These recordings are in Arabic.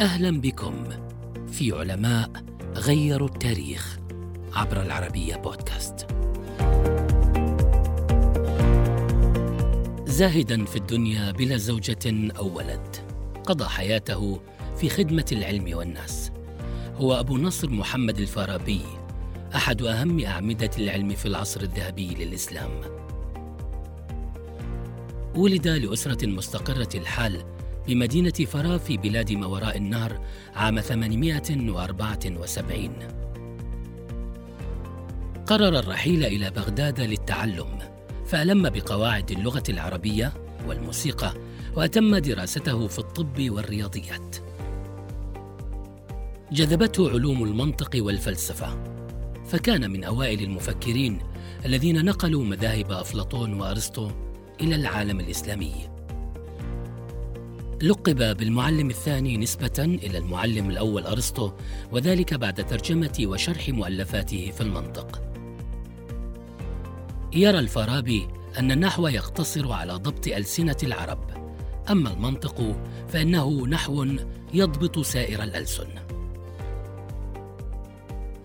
أهلا بكم في علماء غيروا التاريخ عبر العربية بودكاست. زاهدا في الدنيا بلا زوجة أو ولد قضى حياته في خدمة العلم والناس. هو أبو نصر محمد الفارابي أحد أهم أعمدة العلم في العصر الذهبي للإسلام. ولد لأسرة مستقرة الحال بمدينة فرا في بلاد ما وراء النهر عام 874 قرر الرحيل إلى بغداد للتعلم فألم بقواعد اللغة العربية والموسيقى وأتم دراسته في الطب والرياضيات. جذبته علوم المنطق والفلسفة فكان من أوائل المفكرين الذين نقلوا مذاهب أفلاطون وأرسطو إلى العالم الإسلامي. لقب بالمعلم الثاني نسبة إلى المعلم الأول أرسطو وذلك بعد ترجمة وشرح مؤلفاته في المنطق. يرى الفارابي أن النحو يقتصر على ضبط ألسنة العرب، أما المنطق فإنه نحو يضبط سائر الألسن.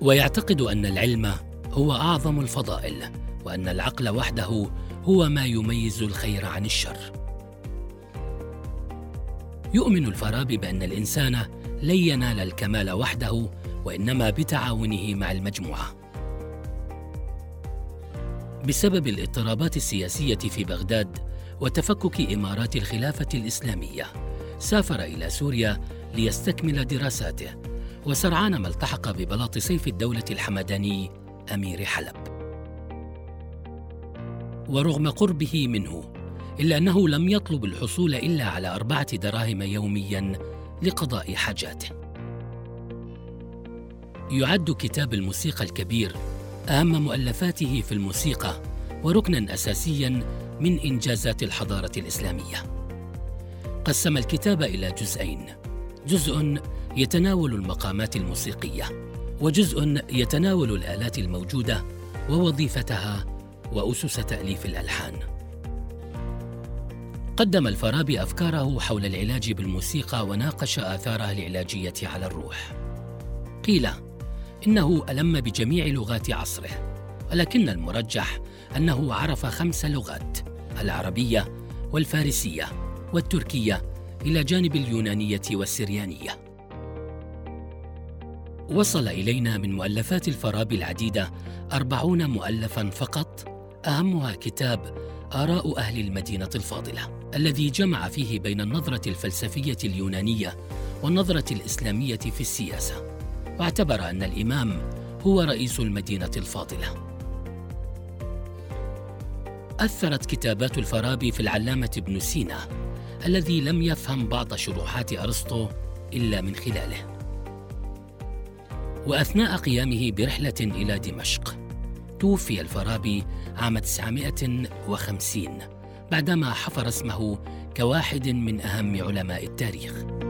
ويعتقد أن العلم هو أعظم الفضائل، وأن العقل وحده هو ما يميز الخير عن الشر. يؤمن الفارابي بأن الإنسان لن ينال الكمال وحده وإنما بتعاونه مع المجموعة. بسبب الاضطرابات السياسية في بغداد وتفكك إمارات الخلافة الإسلامية، سافر إلى سوريا ليستكمل دراساته، وسرعان ما التحق ببلاط سيف الدولة الحمداني أمير حلب. ورغم قربه منه إلا أنه لم يطلب الحصول إلا على أربعة دراهم يوميا لقضاء حاجاته. يعد كتاب الموسيقى الكبير أهم مؤلفاته في الموسيقى وركنا أساسيا من إنجازات الحضارة الإسلامية. قسم الكتاب إلى جزئين، جزء يتناول المقامات الموسيقية، وجزء يتناول الآلات الموجودة ووظيفتها وأسس تأليف الألحان. قدم الفارابي أفكاره حول العلاج بالموسيقى وناقش آثارها العلاجية على الروح. قيل إنه ألم بجميع لغات عصره، ولكن المرجح أنه عرف خمس لغات: العربية والفارسية والتركية إلى جانب اليونانية والسريانية. وصل إلينا من مؤلفات الفارابي العديدة أربعون مؤلفا فقط أهمها كتاب آراء أهل المدينة الفاضلة الذي جمع فيه بين النظرة الفلسفية اليونانية والنظرة الإسلامية في السياسة. واعتبر أن الإمام هو رئيس المدينة الفاضلة. أثرت كتابات الفارابي في العلامة ابن سينا الذي لم يفهم بعض شروحات أرسطو إلا من خلاله. وأثناء قيامه برحلة إلى دمشق توفي الفارابي عام 950 بعدما حفر اسمه كواحد من أهم علماء التاريخ.